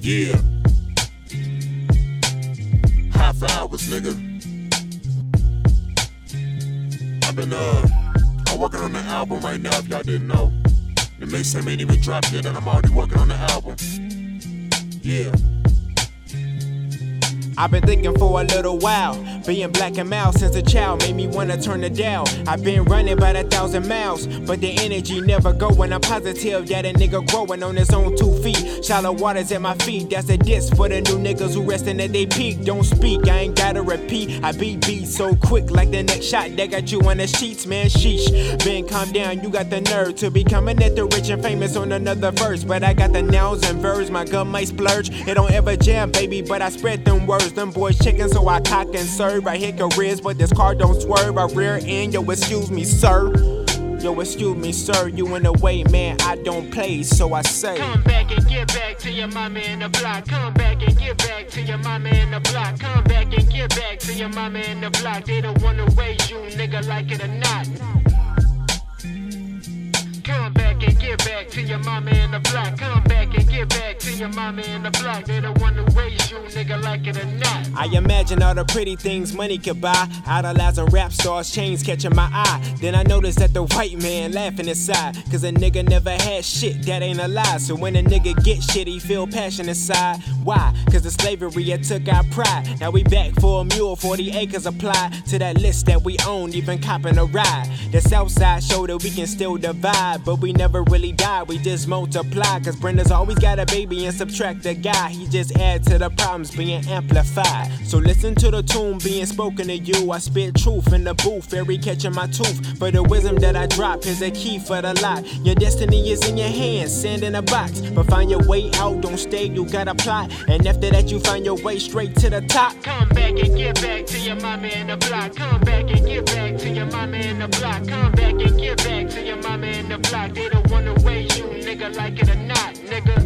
Yeah. High for hours, nigga. I've been, uh, I'm working on the album right now, if y'all didn't know. The mixtape ain't even dropped yet, and I'm already working on the album. Yeah. I've been thinking for a little while. Being black and mild since a child made me wanna turn the dial. I've been running about a thousand miles, but the energy never go. And I'm positive that a nigga growing on his own two feet. Shallow waters at my feet, that's a diss for the new niggas who resting at they peak. Don't speak, I ain't gotta repeat. I beat beats so quick like the next shot that got you on the sheets, man. Sheesh. Ben, calm down, you got the nerve to be coming at the rich and famous on another verse. But I got the nails and verbs, my gun might splurge. It don't ever jam, baby, but I spread them words. Them boys chicken, so I cock and serve. I hit careers, but this car don't swerve. I rear end, yo, excuse me, sir. Yo, excuse me, sir, you in the way, man. I don't play, so I say. Come back and get back to your mama in the block. Come back and get back to your mama in the block. Come back and get back to your mama in the block. They don't wanna raise you, nigga, like it or not. Come back and get back to your mama in the block. Come your in the. They you, nigga, like it or not. I imagine all the pretty things money could buy. Idolizing rap stars, chains catching my eye. Then I noticed that the white man laughing inside. Cause a nigga never had shit, that ain't a lie. So when a nigga get shit, he feel passion inside. Why? Cause the slavery it took our pride. Now we back for a mule, 40 acres applied to that list that we own, even copping a ride. The south side show that we can still divide, but we never really die, we just multiply. Cause Brenda's always got a baby and subtract the guy. He just add to the problems being amplified. So listen to the tune being spoken to you. I spit truth in the booth, fairy catching my tooth. But the wisdom that I drop is a key for the lot. Your destiny is in your hands, sand in a box. But find your way out, don't stay, you gotta plot. And after that, you find your way straight to the top. Come back and get back to your mama in the block. Come back and get back to your mama in the block. Come back and get back to your mama in the block. They don't wanna raise you, nigga, like it or not, nigga.